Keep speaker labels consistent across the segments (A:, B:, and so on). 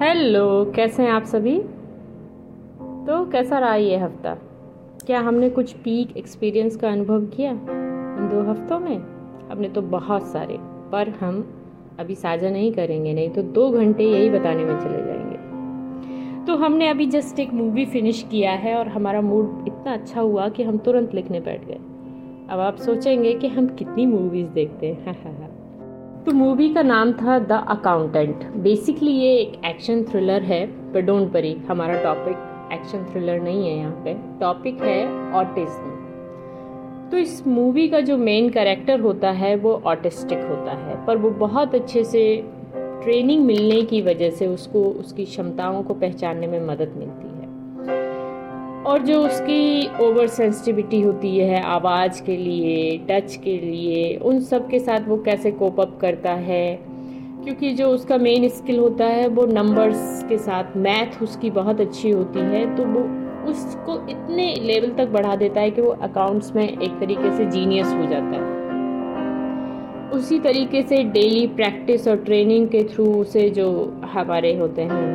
A: Hello, कैसे हैं आप सभी? तो कैसा रहा ये हफ़्ता? क्या हमने कुछ पीक एक्सपीरियंस का अनुभव किया इन दो हफ्तों में? हमने तो बहुत सारे, पर हम अभी साझा नहीं करेंगे, नहीं तो दो घंटे यही बताने में चले जाएँगे। तो हमने अभी जस्ट एक मूवी फिनिश किया है और हमारा मूड इतना अच्छा हुआ कि हम तुरंत लिखने बैठ गए। अब आप सोचेंगे कि हम कितनी मूवीज़ देखते हैं। तो मूवी का नाम था द अकाउंटेंट बेसिकली ये एक एक्शन थ्रिलर है पर डोंट वरी हमारा टॉपिक एक्शन थ्रिलर नहीं है यहाँ पे. टॉपिक है ऑटिज्म तो इस मूवी का जो मेन कैरेक्टर होता है, वो ऑटिस्टिक होता है, पर वो बहुत अच्छे से ट्रेनिंग मिलने की वजह से उसको, उसकी क्षमताओं को पहचानने में मदद मिलती है। और जो उसकी ओवर सेंसिटिविटी होती है, आवाज़ के लिए टच के लिए, उन सब के साथ वो कैसे कोप अप करता है? क्योंकि जो उसका मेन स्किल होता है, वो नंबर्स के साथ मैथ उसकी बहुत अच्छी होती है तो वो उसको इतने लेवल तक बढ़ा देता है कि वो अकाउंट्स में एक तरीके से जीनियस हो जाता है। उसी तरीके से डेली प्रैक्टिस और ट्रेनिंग के थ्रू उसे जो हमारे होते हैं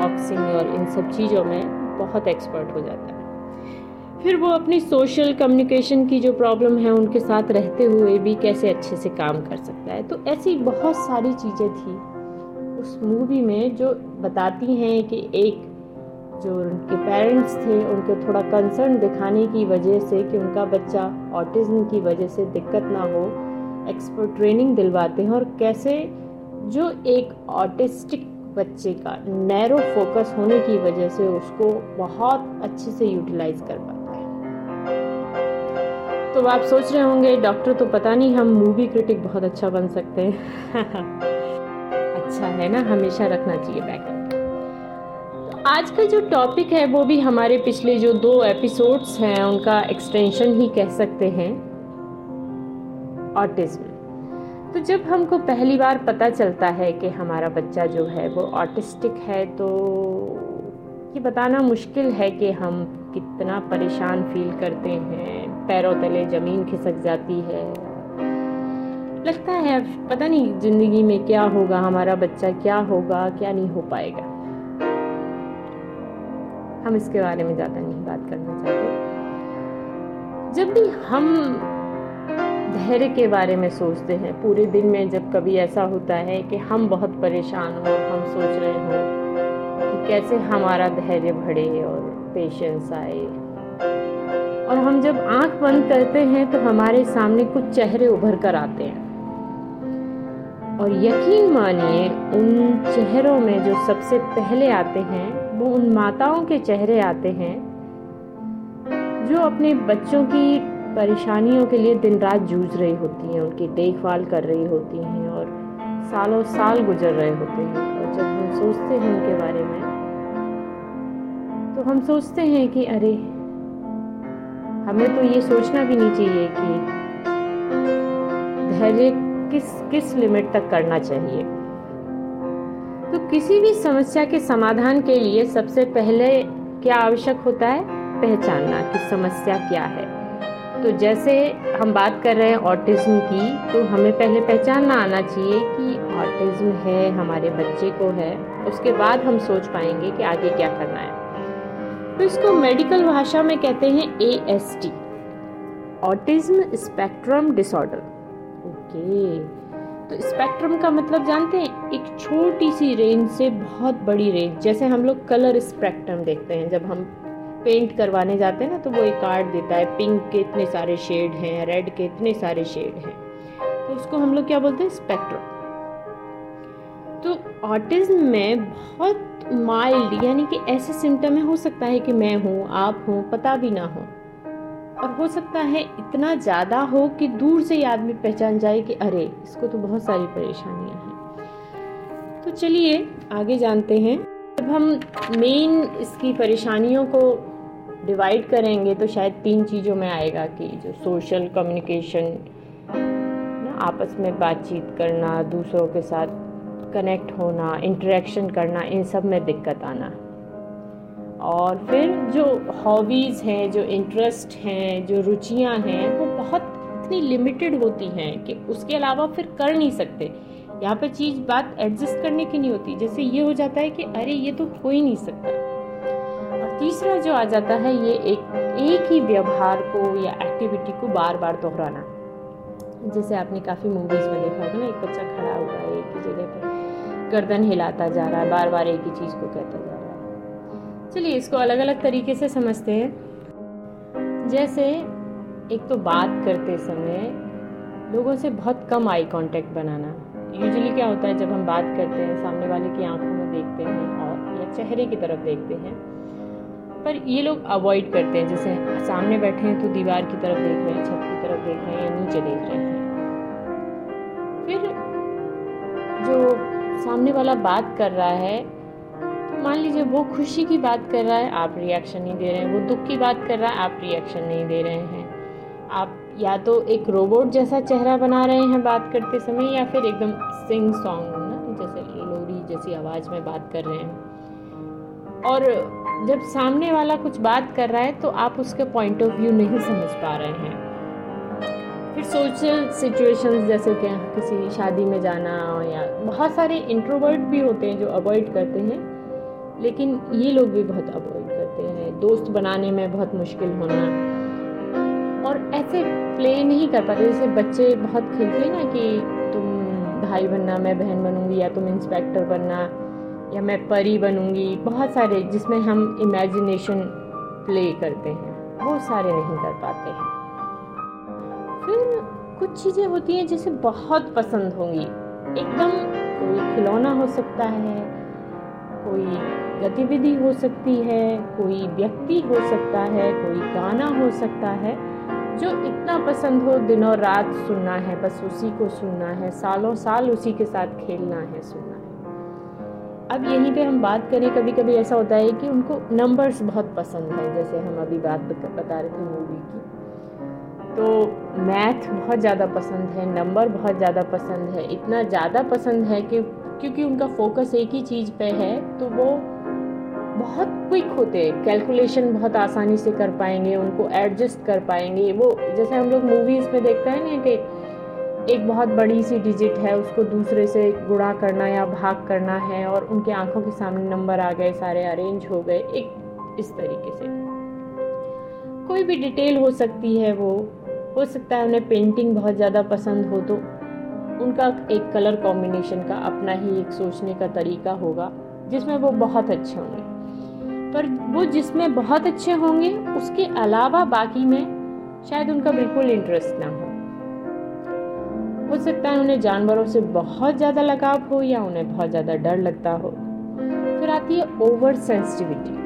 A: बॉक्सिंग और इन सब चीज़ों में बहुत एक्सपर्ट हो जाता है। फिर वो अपनी सोशल कम्युनिकेशन की जो प्रॉब्लम है, उनके साथ रहते हुए भी कैसे अच्छे से काम कर सकता है। तो ऐसी बहुत सारी चीज़ें थी उस मूवी में जो बताती हैं कि एक जो उनके पेरेंट्स थे, उनके थोड़ा कंसर्न दिखाने की वजह से कि उनका बच्चा ऑटिज्म की वजह से दिक्कत ना हो एक्सपर्ट ट्रेनिंग दिलवाते हैं। और कैसे जो एक ऑटिस्टिक बच्चे का नैरो फोकस होने की वजह से उसको बहुत अच्छे से यूटिलाइज कर पाता है। तो आप सोच रहे होंगे डॉक्टर तो पता नहीं हम मूवी क्रिटिक बहुत अच्छा बन सकते हैं। अच्छा है ना, हमेशा रखना चाहिए बैकअप तो आज का जो टॉपिक है, वो भी हमारे पिछले जो दो एपिसोड्स हैं, उनका एक्सटेंशन ही कह सकते हैं ऑटिज्म तो जब हमको पहली बार पता चलता है कि हमारा बच्चा जो है वो ऑटिस्टिक है तो ये बताना मुश्किल है कि हम कितना परेशान फील करते हैं। पैरों तले ज़मीन खिसक जाती है। लगता है अब पता नहीं ज़िंदगी में क्या होगा, हमारा बच्चा क्या होगा, क्या नहीं हो पाएगा। हम इसके बारे में ज़्यादा नहीं बात करना चाहते। जब भी हम धैर्य के बारे में सोचते हैं। पूरे दिन में जब कभी ऐसा होता है कि हम बहुत परेशान हो, हम सोच रहे हो कि कैसे हमारा धैर्य बढ़े और पेशेंस आए। और हम जब आँख बंद करते हैं तो हमारे सामने कुछ चेहरे उभर कर आते हैं। और यकीन मानिए, उन चेहरों में जो सबसे पहले आते हैं, वो उन माताओं के चेहरे आते हैं, जो अपने बच्चों की परेशानियों के लिए दिन रात जूझ रही होती हैं, उनकी देखभाल कर रही होती हैं और सालों साल गुजर रहे होते हैं। और जब हम सोचते हैं उनके बारे में तो हम सोचते हैं कि अरे, हमें तो ये सोचना भी नहीं चाहिए कि धैर्य किस किस लिमिट तक करना चाहिए। तो किसी भी समस्या के समाधान के लिए सबसे पहले क्या आवश्यक होता है? पहचानना कि समस्या क्या है। तो जैसे हम बात कर रहे हैं ऑटिज्म की तो हमें पहले पहचानना आना चाहिए कि ऑटिज्म है, हमारे बच्चे को है। उसके बाद हम सोच पाएँगे कि आगे क्या करना है। तो इसको मेडिकल भाषा में कहते हैं A S T autism spectrum disorder okay तो स्पेक्ट्रम का मतलब जानते हैं, एक छोटी सी रेंज से बहुत बड़ी रेंज जैसे हम लोग कलर स्पेक्ट्रम देखते हैं, जब हम पेंट करवाने जाते हैं ना तो वो एक कार्ड देता है पिंक के इतने सारे शेड हैं रेड के इतने सारे शेड हैं। तो उसको हम लोग क्या बोलते हैं? स्पेक्ट्रम तो ऑटिज्म में बहुत माइल्ड यानी कि ऐसे सिम्टम है हो सकता है कि मैं हूँ, आप हूँ, पता भी ना हो। और हो सकता है इतना ज़्यादा हो कि दूर से ही आदमी पहचान जाए कि अरे, इसको तो बहुत सारी परेशानियाँ हैं। तो चलिए, आगे जानते हैं। जब हम मेन इसकी परेशानियों को डिवाइड करेंगे तो शायद तीन चीज़ों में आएगा कि जो सोशल कम्युनिकेशन आपस में बातचीत करना, दूसरों के साथ कनेक्ट होना इंटरेक्शन करना, इन सब में दिक्कत आना। और फिर जो हॉबीज़ हैं, जो इंटरेस्ट हैं, जो रुचियाँ हैं, वो बहुत इतनी लिमिटेड होती हैं कि उसके अलावा फिर कर नहीं सकते। यहाँ पर चीज़ बात एडजस्ट करने की नहीं होती, जैसे ये हो जाता है कि अरे, ये तो हो ही नहीं सकता। तीसरा जो आ जाता है, ये एक एक ही व्यवहार को या एक्टिविटी को बार बार दोहराना। जैसे आपने काफ़ी मूवीज़ में देखा होगा ना, एक बच्चा खड़ा हुआ है एक ही जगह पे, गर्दन हिलाता जा रहा है बार बार एक ही चीज़ को कहता जा रहा है। चलिए, इसको अलग अलग तरीके से समझते हैं। जैसे एक तो बात करते समय लोगों से बहुत कम आई कांटेक्ट बनाना। यूजली क्या होता है, जब हम बात करते हैं, सामने वाले की आँखों में देखते हैं और या चेहरे की तरफ़ देखते हैं पर ये लोग अवॉइड करते हैं। जैसे सामने बैठे हैं तो दीवार की तरफ़ देख रहे हैं, छत की तरफ़ देख रहे हैं या नीचे देख रहे हैं। फिर जो सामने वाला बात कर रहा है तो मान लीजिए वो खुशी की बात कर रहा है, आप रिएक्शन नहीं दे रहे हैं। वो दुख की बात कर रहा है, आप रिएक्शन नहीं दे रहे हैं। आप या तो एक रोबोट जैसा चेहरा बना रहे हैं बात करते समय या फिर एकदम सिंग सॉन्ग ना? जैसे लोरी जैसी आवाज़ में बात कर रहे हैं। और जब सामने वाला कुछ बात कर रहा है तो आप उसके पॉइंट ऑफ़ व्यू नहीं समझ पा रहे हैं। फिर सोशल सिचुएशंस जैसे कि किसी शादी में जाना या बहुत सारे इंट्रोवर्ट भी होते हैं जो अवॉइड करते हैं, लेकिन ये लोग भी बहुत अवॉइड करते हैं। दोस्त बनाने में बहुत मुश्किल होना। और ऐसे प्ले नहीं कर पाते। जैसे बच्चे बहुत खेलते हैं ना कि तुम भाई बनना, मैं बहन बनूँगी या तुम इंस्पेक्टर बनना। या मैं परी बनूँगी, बहुत सारे जिसमें हम इमेजिनेशन प्ले करते हैं, वो सारे नहीं कर पाते हैं। फिर कुछ चीज़ें होती हैं जिसे बहुत पसंद होंगी। एकदम कोई खिलौना हो सकता है, कोई गतिविधि हो सकती है, कोई व्यक्ति हो सकता है, कोई गाना हो सकता है, जो इतना पसंद हो दिनों रात सुनना है, बस उसी को सुनना है, सालों साल उसी के साथ खेलना है, सुनना है। अब यहीं पे हम बात करें कभी कभी ऐसा होता है कि उनको नंबर्स बहुत पसंद है, जैसे हम अभी बात बता रहे थे मूवी की। तो मैथ बहुत ज़्यादा पसंद है नंबर बहुत ज़्यादा पसंद है, इतना ज़्यादा पसंद है कि, क्योंकि उनका फोकस एक ही चीज़ पे है तो वो बहुत क्विक होते हैं। कैलकुलेशन बहुत आसानी से कर पाएँगे, उनको एडजस्ट कर पाएँगे। वो, जैसे हम लोग मूवीज़ में देखते हैं ना कि एक बहुत बड़ी सी डिजिट है, उसको दूसरे से गुणा करना या भाग करना है और उनके आँखों के सामने नंबर आ गए, सारे अरेंज हो गए, एक इस तरीके से। कोई भी डिटेल हो सकती है वो। हो सकता है उन्हें पेंटिंग बहुत ज़्यादा पसंद हो तो उनका एक कलर कॉम्बिनेशन का अपना ही एक सोचने का तरीका होगा, जिसमें वो बहुत अच्छे होंगे। पर वो जिसमें बहुत अच्छे होंगे, उसके अलावा बाकी में शायद उनका बिल्कुल इंटरेस्ट ना हो। हो सकता है उन्हें जानवरों से बहुत ज़्यादा लगाव हो या उन्हें बहुत ज़्यादा डर लगता हो। फिर आती है ओवर सेंसिटिविटी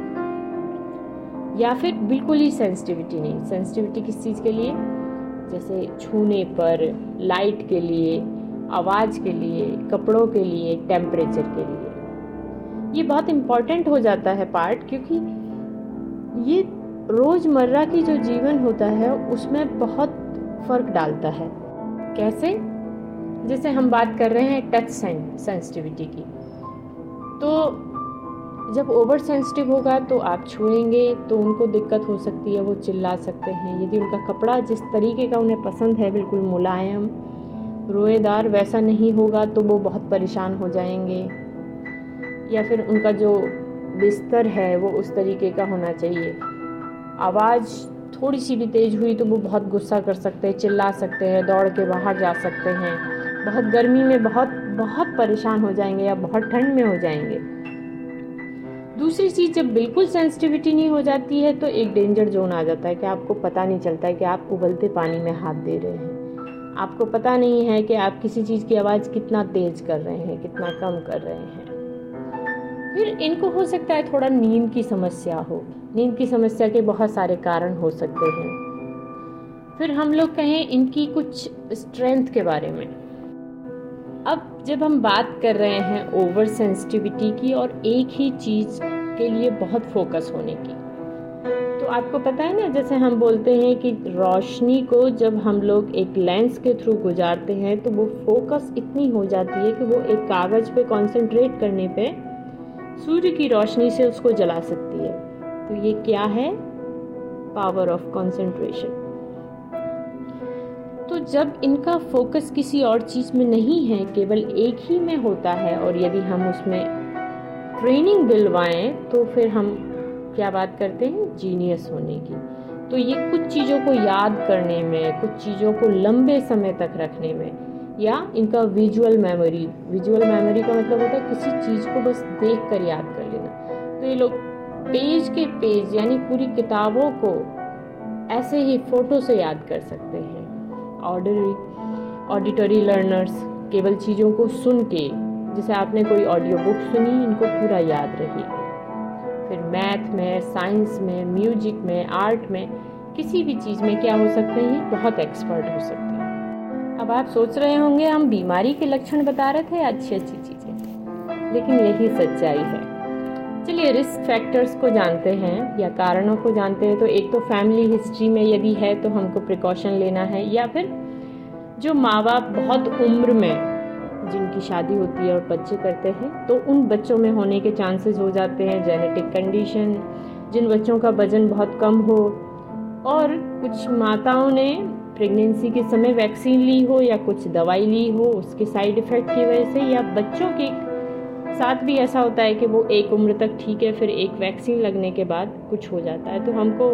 A: या फिर बिल्कुल ही सेंसिटिविटी नहीं। सेंसिटिविटी किस चीज़ के लिए? जैसे छूने पर लाइट के लिए, आवाज़ के लिए, कपड़ों के लिए टेम्परेचर के लिए। ये बहुत इंपॉर्टेंट हो जाता है पार्ट क्योंकि ये रोज़मर्रा की जो जीवन होता है, उसमें बहुत फ़र्क डालता है। कैसे? जैसे हम बात कर रहे हैं टच सेंसिटिविटी की। तो जब ओवर सेंसिटिव होगा तो आप छुएँगे तो उनको दिक्कत हो सकती है, वो चिल्ला सकते हैं। यदि उनका कपड़ा जिस तरीके का उन्हें पसंद है, बिल्कुल मुलायम, रोएदार वैसा नहीं होगा तो वो बहुत परेशान हो जाएँगे। या फिर उनका जो बिस्तर है, वो उस तरीके का होना चाहिए। आवाज़ थोड़ी सी भी तेज़ हुई तो वो बहुत गुस्सा कर सकते हैं, चिल्ला सकते हैं, दौड़ के बाहर जा सकते हैं। बहुत गर्मी में बहुत बहुत परेशान हो जाएँगे या बहुत ठंड में हो जाएँगे। दूसरी चीज़, जब बिल्कुल सेंसिटिविटी नहीं हो जाती है तो एक डेंजर जोन आ जाता है कि आपको पता नहीं चलता है कि आप उबलते पानी में हाथ दे रहे हैं। आपको पता नहीं है कि आप किसी चीज़ की आवाज़ कितना तेज़ कर रहे हैं, कितना कम कर रहे हैं। फिर इनको हो सकता है थोड़ा नींद की समस्या हो। नींद की समस्या के बहुत सारे कारण हो सकते हैं। फिर हम लोग कहें इनकी कुछ स्ट्रेंथ के बारे में। अब जब हम बात कर रहे हैं ओवर सेंसिटिविटी की और एक ही चीज़ के लिए बहुत फोकस होने की तो आपको पता है ना, जैसे हम बोलते हैं कि रोशनी को जब हम लोग एक लेंस के थ्रू गुजारते हैं तो वो फोकस इतनी हो जाती है कि वो एक कागज़ पे कंसंट्रेट करने पे सूर्य की रोशनी से उसको जला सकती है। तो ये क्या है? पावर ऑफ़ कंसंट्रेशन तो जब इनका फोकस किसी और चीज़ में नहीं है, केवल एक ही में होता है और यदि हम उसमें ट्रेनिंग दिलवाएँ तो फिर हम क्या बात करते हैं? जीनियस होने की। तो ये कुछ चीज़ों को याद करने में, कुछ चीज़ों को लंबे समय तक रखने में, या इनका विजुअल मेमोरी विजुअल मेमोरी का मतलब होता है किसी चीज़ को बस देख कर याद कर लेना। तो ये लोग पेज के पेज यानी पूरी किताबों को ऐसे ही फ़ोटो से याद कर सकते हैं। ऑर्डरी ऑडिटरी लर्नर्स केवल चीज़ों को सुन के, जैसे आपने कोई ऑडियो बुक सुनी, इनको पूरा याद रही। फिर मैथ में साइंस में म्यूज़िक में आर्ट में, किसी भी चीज़ में क्या हो सकते हैं, बहुत एक्सपर्ट हो सकते हैं। अब आप सोच रहे होंगे, हम बीमारी के लक्षण बता रहे थे अच्छी अच्छी चीज़ें। लेकिन यही सच्चाई है। चलिए रिस्क फैक्टर्स को जानते हैं या कारणों को जानते हैं तो एक तो फैमिली हिस्ट्री में यदि है तो हमको प्रिकॉशन लेना है या फिर जो माँ बाप बहुत उम्र में जिनकी शादी होती है और बच्चे करते हैं तो उन बच्चों में होने के चांसेस हो जाते हैं जेनेटिक कंडीशन जिन बच्चों का वज़न बहुत कम हो और कुछ माताओं ने प्रेगनेंसी के समय वैक्सीन ली हो या कुछ दवाई ली हो, उसके साइड इफ़ेक्ट की वजह से या बच्चों की साथ भी ऐसा होता है कि वो एक उम्र तक ठीक है फिर एक वैक्सीन लगने के बाद कुछ हो जाता है। तो हमको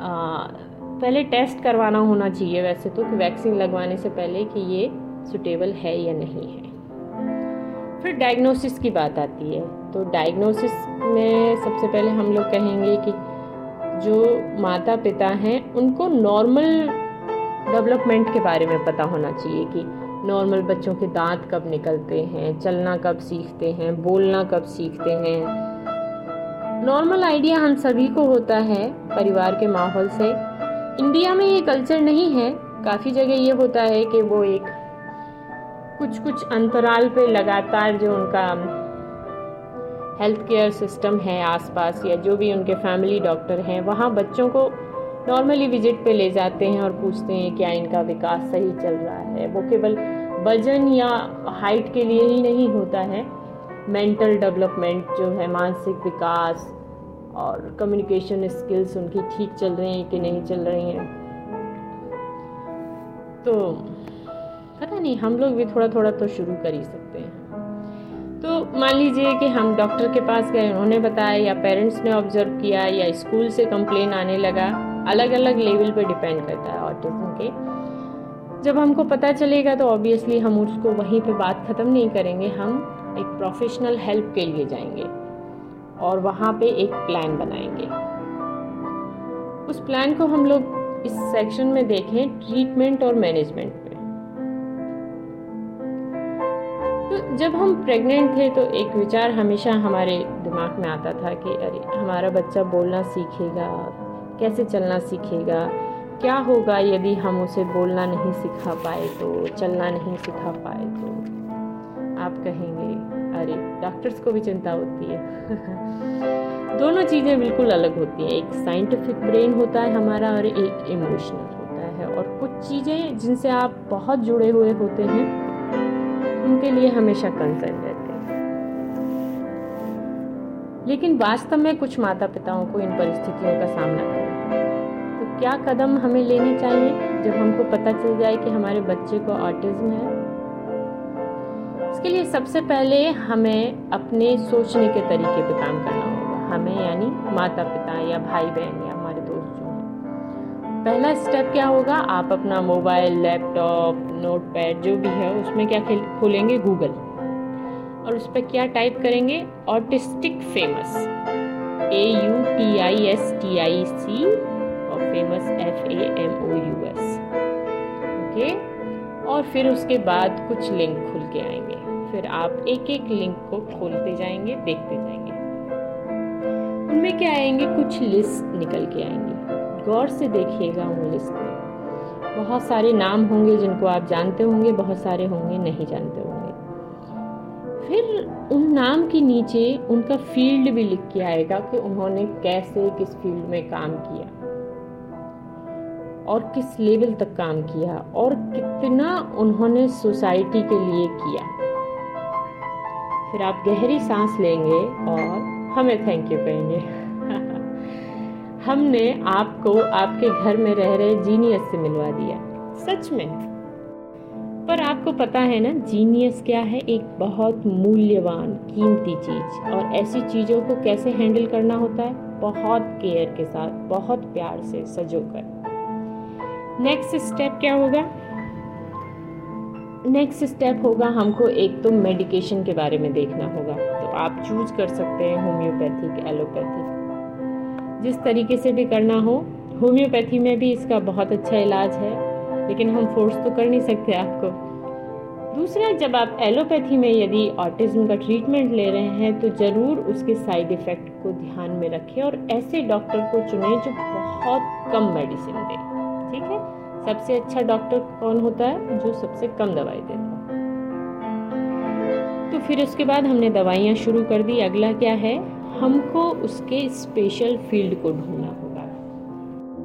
A: आ, पहले टेस्ट करवाना होना चाहिए वैसे तो कि वैक्सीन लगवाने से पहले कि ये सुटेबल है या नहीं है। फिर डायग्नोसिस की बात आती है। तो डायग्नोसिस में सबसे पहले हम लोग कहेंगे कि जो माता पिता हैं उनको नॉर्मल डेवलपमेंट के बारे में पता होना चाहिए कि नॉर्मल बच्चों के दांत कब निकलते हैं, चलना कब सीखते हैं, बोलना कब सीखते हैं। नॉर्मल आइडिया हम सभी को होता है परिवार के माहौल से। इंडिया में ये कल्चर नहीं है, काफ़ी जगह ये होता है कि वो एक कुछ कुछ अंतराल पे लगातार जो उनका हेल्थ केयर सिस्टम है आसपास या जो भी उनके फैमिली डॉक्टर हैं, वहाँ बच्चों को नॉर्मली विज़िट पे ले जाते हैं और पूछते हैं क्या इनका विकास सही चल रहा है। वो केवल वज़न या हाइट के लिए ही नहीं होता है। मेंटल डेवलपमेंट जो है, मानसिक विकास और कम्युनिकेशन स्किल्स उनकी ठीक चल रही हैं कि नहीं चल रही हैं। तो पता नहीं, हम लोग भी थोड़ा थोड़ा तो शुरू कर ही सकते हैं। तो मान लीजिए कि हम डॉक्टर के पास गए, उन्होंने बताया या पेरेंट्स ने ऑब्ज़र्व किया या स्कूल से कंप्लेन आने लगा। अलग अलग लेवल पे डिपेंड करता है ऑटिज्म के। जब हमको पता चलेगा तो ऑब्वियसली हम उसको वहीं पे बात ख़त्म नहीं करेंगे, हम एक प्रोफेशनल हेल्प के लिए जाएँगे और वहाँ पे एक प्लान बनाएँगे। उस प्लान को हम लोग इस सेक्शन में देखें ट्रीटमेंट और मैनेजमेंट पे। तो जब हम प्रेग्नेंट थे तो एक विचार हमेशा हमारे दिमाग में आता था कि अरे, हमारा बच्चा बोलना सीखेगा कैसे चलना सीखेगा? क्या होगा यदि हम उसे बोलना नहीं सिखा पाए तो चलना नहीं सिखा पाए तो? आप कहेंगे, अरे डॉक्टर्स को भी चिंता होती है। दोनों चीज़ें बिल्कुल अलग होती हैं। एक साइंटिफिक ब्रेन होता है हमारा और एक इमोशनल होता है। और कुछ चीज़ें जिनसे आप बहुत जुड़े हुए होते हैं, उनके लिए हमेशा कंसर्न रहते हैं। लेकिन वास्तव में कुछ माता पिताओं को इन परिस्थितियों का सामना करना क्या कदम हमें लेने चाहिए जब हमको पता चल जाए कि हमारे बच्चे को ऑटिज्म है? इसके लिए सबसे पहले हमें अपने सोचने के तरीके पर काम करना होगा। हमें यानी माता पिता या भाई बहन या हमारे दोस्त जो हैं। पहला स्टेप क्या होगा? आप अपना मोबाइल लैपटॉप नोट पैड जो भी है, उसमें क्या खोलेंगे? गूगल और उस पर क्या टाइप करेंगे? Autistic famous A U T I S T I C famous F A M O U S okay और फिर उसके बाद कुछ लिंक खुल के आएँगे। फिर आप एक एक लिंक को खोलते जाएँगे, देखते जाएँगे। उनमें क्या आएँगे? कुछ लिस्ट निकल के आएँगे। गौर से देखिएगा उन लिस्ट में। बहुत सारे नाम होंगे जिनको आप जानते होंगे, बहुत सारे होंगे, नहीं जानते होंगे। फिर उन नाम के नीचे उनका फ़ील्ड भी लिख के आएगा कि उन्होंने कैसे किस फ़ील्ड में काम किया। और किस लेवल तक काम किया और कितना उन्होंने सोसाइटी के लिए किया। फिर आप गहरी सांस लेंगे और हमें थैंक यू कहेंगे। हमने आपको आपके घर में रह रहे जीनियस से मिलवा दिया, सच में। पर आपको पता है ना जीनियस क्या है? एक बहुत मूल्यवान, कीमती चीज़। और ऐसी चीज़ों को कैसे हैंडल करना होता है? बहुत केयर के साथ, बहुत प्यार से, सजो कर। नेक्स्ट स्टेप क्या होगा? नेक्स्ट स्टेप होगा, हमको एक तो मेडिकेशन के बारे में देखना होगा। तो आप चूज़ कर सकते हैं होम्योपैथिक एलोपैथिक जिस तरीके से भी करना हो होम्योपैथी में भी इसका बहुत अच्छा इलाज है, लेकिन हम फोर्स तो कर नहीं सकते आपको। दूसरा, जब आप एलोपैथी में यदि ऑटिज्म का ट्रीटमेंट ले रहे हैं तो ज़रूर उसके साइड इफ़ेक्ट को ध्यान में रखें और ऐसे डॉक्टर को चुनें जो बहुत कम मेडिसिन दे। ठीक है? सबसे अच्छा डॉक्टर कौन होता है? जो सबसे कम दवाई देता है। तो फिर उसके बाद हमने दवाइयाँ शुरू कर दी। अगला क्या है? हमको उसके स्पेशल फ़ील्ड को ढूंढना होगा।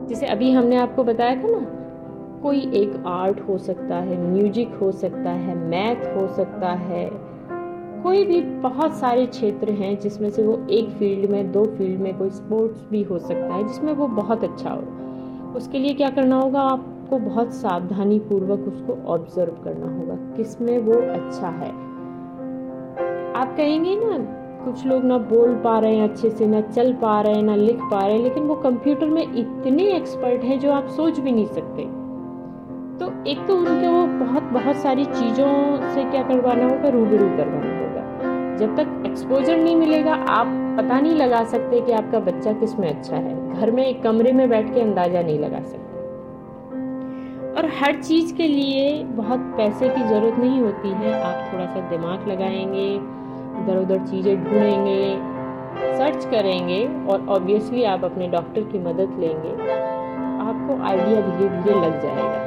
A: जैसे अभी हमने आपको बताया था ना, कोई एक आर्ट हो सकता है म्यूज़िक हो सकता है मैथ हो सकता है, कोई भी बहुत सारे क्षेत्र हैं जिसमें से वो एक फ़ील्ड में, दो फ़ील्ड में कोई स्पोर्ट्स भी हो सकता है, जिसमें वो बहुत अच्छा हो। उसके लिए क्या करना होगा? आपको बहुत सावधानी पूर्वक उसको ऑब्ज़र्व करना होगा, किसमें वो अच्छा है। आप कहेंगे ना, कुछ लोग ना बोल पा रहे हैं अच्छे से, ना चल पा रहे हैं, ना लिख पा रहे हैं, लेकिन वो कंप्यूटर में इतने एक्सपर्ट हैं जो आप सोच भी नहीं सकते। तो एक तो उनके वो बहुत बहुत सारी चीज़ों से क्या करवाना होगा? रूबरू करवाना होगा। जब तक एक्सपोजर नहीं मिलेगा, आप पता नहीं लगा सकते कि आपका बच्चा किसमें अच्छा है। घर में एक कमरे में बैठ के अंदाज़ा नहीं लगा सकते। और हर चीज़ के लिए बहुत पैसे की ज़रूरत नहीं होती है। आप थोड़ा सा दिमाग लगाएँगे इधर उधर चीज़ें ढूंढेंगे सर्च करेंगे और ऑब्वियसली आप अपने डॉक्टर की मदद लेंगे। आपको आइडिया धीरे धीरे लग जाएगा।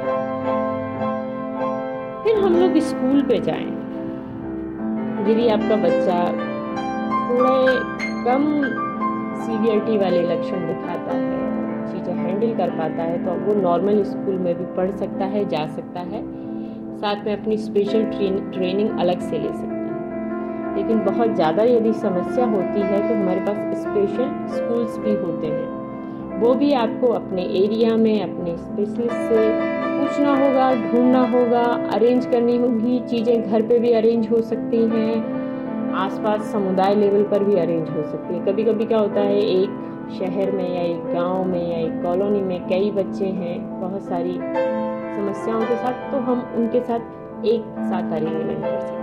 A: फिर हम लोग स्कूल पे जाएँ। यदि आपका बच्चा थोड़े कम सीवियरिटी वाले लक्षण दिखाता है, चीज़ें हैंडल कर पाता है तो वो नॉर्मल स्कूल में भी पढ़ सकता है, जा सकता है। साथ में अपनी स्पेशल ट्रेन ट्रेनिंग अलग से ले सकता है। लेकिन बहुत ज़्यादा यदि समस्या होती है तो हमारे पास स्पेशल स्कूल्स भी होते हैं, वो भी आपको अपने एरिया में, अपने स्पेशलिस्ट से पूछना होगा, ढूंढना होगा अरेंज करनी होगी, चीज़ें घर पे भी अरेंज हो सकती हैं। आसपास समुदाय लेवल पर भी अरेंज हो सकती है। कभी कभी क्या होता है, एक शहर में या एक गाँव में या एक कॉलोनी में कई बच्चे हैं, बहुत सारी समस्याओं के साथ तो हम उनके साथ एक साथ अरेंजमेंट कर सकते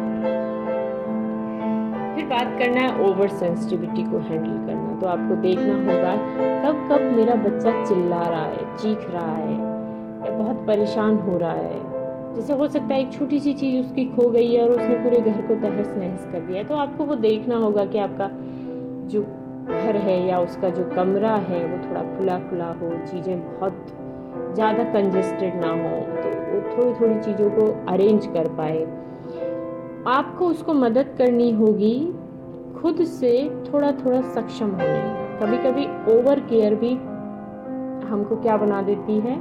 A: फिर बात करना है ओवर सेंसिटिविटी को हैंडल करना। तो आपको देखना होगा कब कब मेरा बच्चा चिल्ला रहा है, चीख रहा है, या बहुत परेशान हो रहा है जैसे हो सकता है एक छोटी सी चीज़ उसकी खो गई है और उसने पूरे घर को तहस नहस कर दिया है। तो आपको वो देखना होगा कि आपका जो घर है या उसका जो कमरा है, वो थोड़ा खुला खुला हो, चीज़ें बहुत ज़्यादा कंजेस्टेड ना हो तो वो थोड़ी थोड़ी चीज़ों को अरेंज कर पाए। आपको उसको मदद करनी होगी खुद से थोड़ा थोड़ा सक्षम होने कभी कभी ओवर केयर भी हमको क्या बना देती है?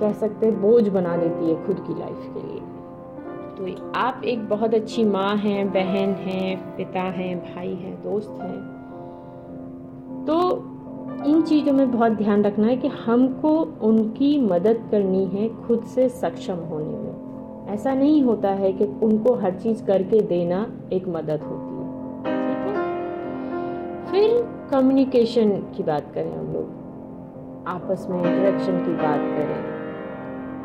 A: कह सकते हैं, बोझ बना देती है खुद की लाइफ के लिए। तो आप एक बहुत अच्छी माँ हैं, बहन हैं, पिता हैं, भाई हैं, दोस्त हैं। तो इन चीज़ों में बहुत ध्यान रखना है कि हमको उनकी मदद करनी है खुद से सक्षम होने में। ऐसा नहीं होता है कि उनको हर चीज़ करके देना एक मदद होती है। ठीक है? फिर कम्युनिकेशन की बात करें हम लोग। आपस में इंटरेक्शन की बात करें।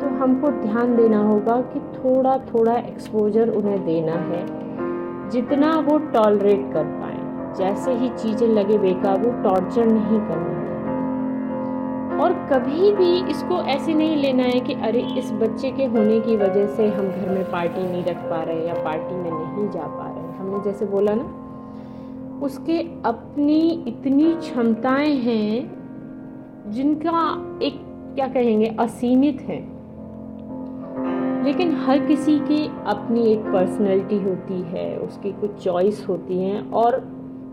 A: तो हमको ध्यान देना होगा कि थोड़ा थोड़ा एक्सपोजर उन्हें देना है। जितना वो टॉलरेट कर पाए, जैसे ही चीज़ें लगे बेकाबू टॉर्चर नहीं करना है। और कभी भी इसको ऐसे नहीं लेना है कि अरे, इस बच्चे के होने की वजह से हम घर में पार्टी नहीं रख पा रहे या पार्टी में नहीं जा पा रहे। हमने जैसे बोला ना, उसके अपनी इतनी क्षमताएँ हैं जिनका एक, क्या कहेंगे, असीमित है। लेकिन हर किसी की अपनी एक पर्सनैलिटी होती है, उसकी कुछ चॉइस होती हैं और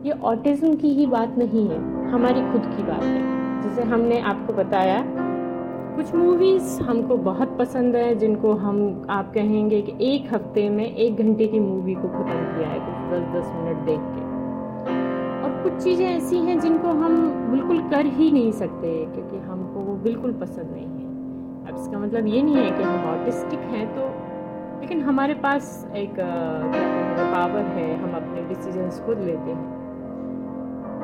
A: ये ऑटिज़म की ही बात नहीं है, हमारी खुद की बात है। जैसे हमने आपको बताया, कुछ मूवीज़ हमको बहुत पसंद है जिनको हम, आप कहेंगे कि एक हफ़्ते में एक घंटे की मूवी को ख़त्म किया है, कुछ दस दस मिनट देख के। और कुछ चीज़ें ऐसी हैं जिनको हम बिल्कुल कर ही नहीं सकते, क्योंकि हमको वो बिल्कुल पसंद नहीं है। अब इसका मतलब ये नहीं है कि हम ऑटिस्टिक हैं तो लेकिन हमारे पास एक पावर है, हम अपने डिसीजंस खुद लेते हैं।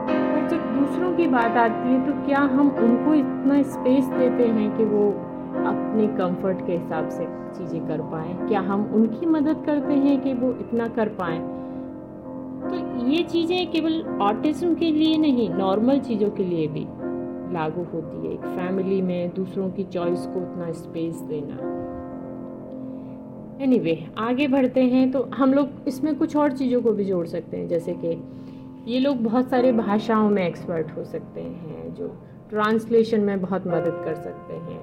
A: पर जब दूसरों की बात आती है तो क्या हम उनको इतना स्पेस देते हैं कि वो अपने कंफर्ट के हिसाब से चीज़ें कर पाएँ? क्या हम उनकी मदद करते हैं कि वो इतना कर पाएँ? तो ये चीज़ें केवल ऑटिज्म के लिए नहीं नॉर्मल चीज़ों के लिए भी। लागू होती है। एक फैमिली में दूसरों की चॉइस को उतना स्पेस देना। एनीवे anyway, आगे बढ़ते हैं तो हम लोग इसमें कुछ और चीज़ों को भी जोड़ सकते हैं। जैसे कि ये लोग बहुत सारे भाषाओं में एक्सपर्ट हो सकते हैं जो ट्रांसलेशन में बहुत मदद कर सकते हैं।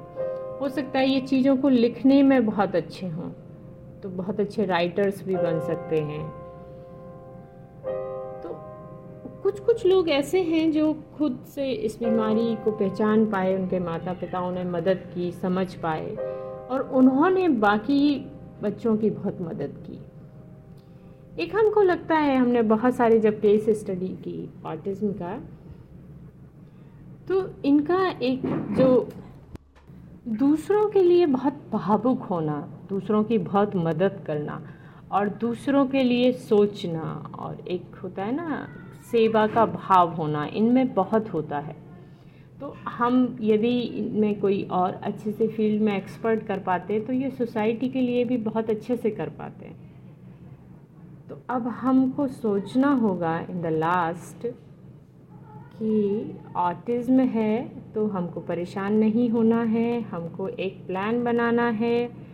A: हो सकता है ये चीज़ों को लिखने में बहुत अच्छे हों तो बहुत अच्छे राइटर्स भी बन सकते हैं। कुछ कुछ लोग ऐसे हैं जो खुद से इस बीमारी को पहचान पाए, उनके माता पिताओं ने मदद की, समझ पाए और उन्होंने बाकी बच्चों की बहुत मदद की। एक हमको लगता है हमने बहुत सारे जब केस स्टडी की ऑटिज्म का तो इनका एक जो दूसरों के लिए बहुत भावुक होना, दूसरों की बहुत मदद करना और दूसरों के लिए सोचना और एक होता है ना सेवा का भाव होना इनमें बहुत होता है। तो हम यदि इनमें कोई और अच्छे से फ़ील्ड में एक्सपर्ट कर पाते तो ये सोसाइटी के लिए भी बहुत अच्छे से कर पाते हैं। तो अब हमको सोचना होगा इन द लास्ट कि ऑटिज़्म है तो हमको परेशान नहीं होना है, हमको एक प्लान बनाना है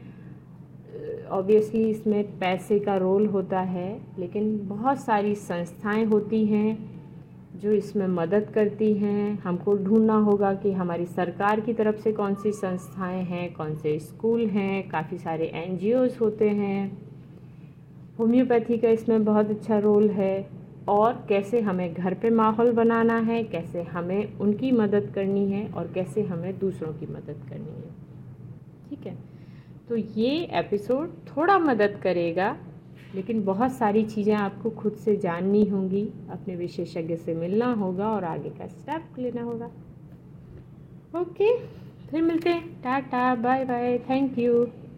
A: ऑब्वियसली इसमें पैसे का रोल होता है, लेकिन बहुत सारी संस्थाएँ होती हैं जो इसमें मदद करती हैं। हमको ढूंढना होगा कि हमारी सरकार की तरफ़ से कौन सी संस्थाएँ हैं, कौन से स्कूल हैं, काफ़ी सारे एन होते हैं। होम्योपैथी का इसमें बहुत अच्छा रोल है, और कैसे हमें घर पे माहौल बनाना है, कैसे हमें उनकी मदद करनी है, और कैसे हमें दूसरों की मदद करनी है। ठीक है? तो ये एपिसोड थोड़ा मदद करेगा, लेकिन बहुत सारी चीज़ें आपको खुद से जाननी होंगी, अपने विशेषज्ञ से मिलना होगा और आगे का स्टेप लेना होगा। ओके फिर मिलते हैं। Tata bye bye thank you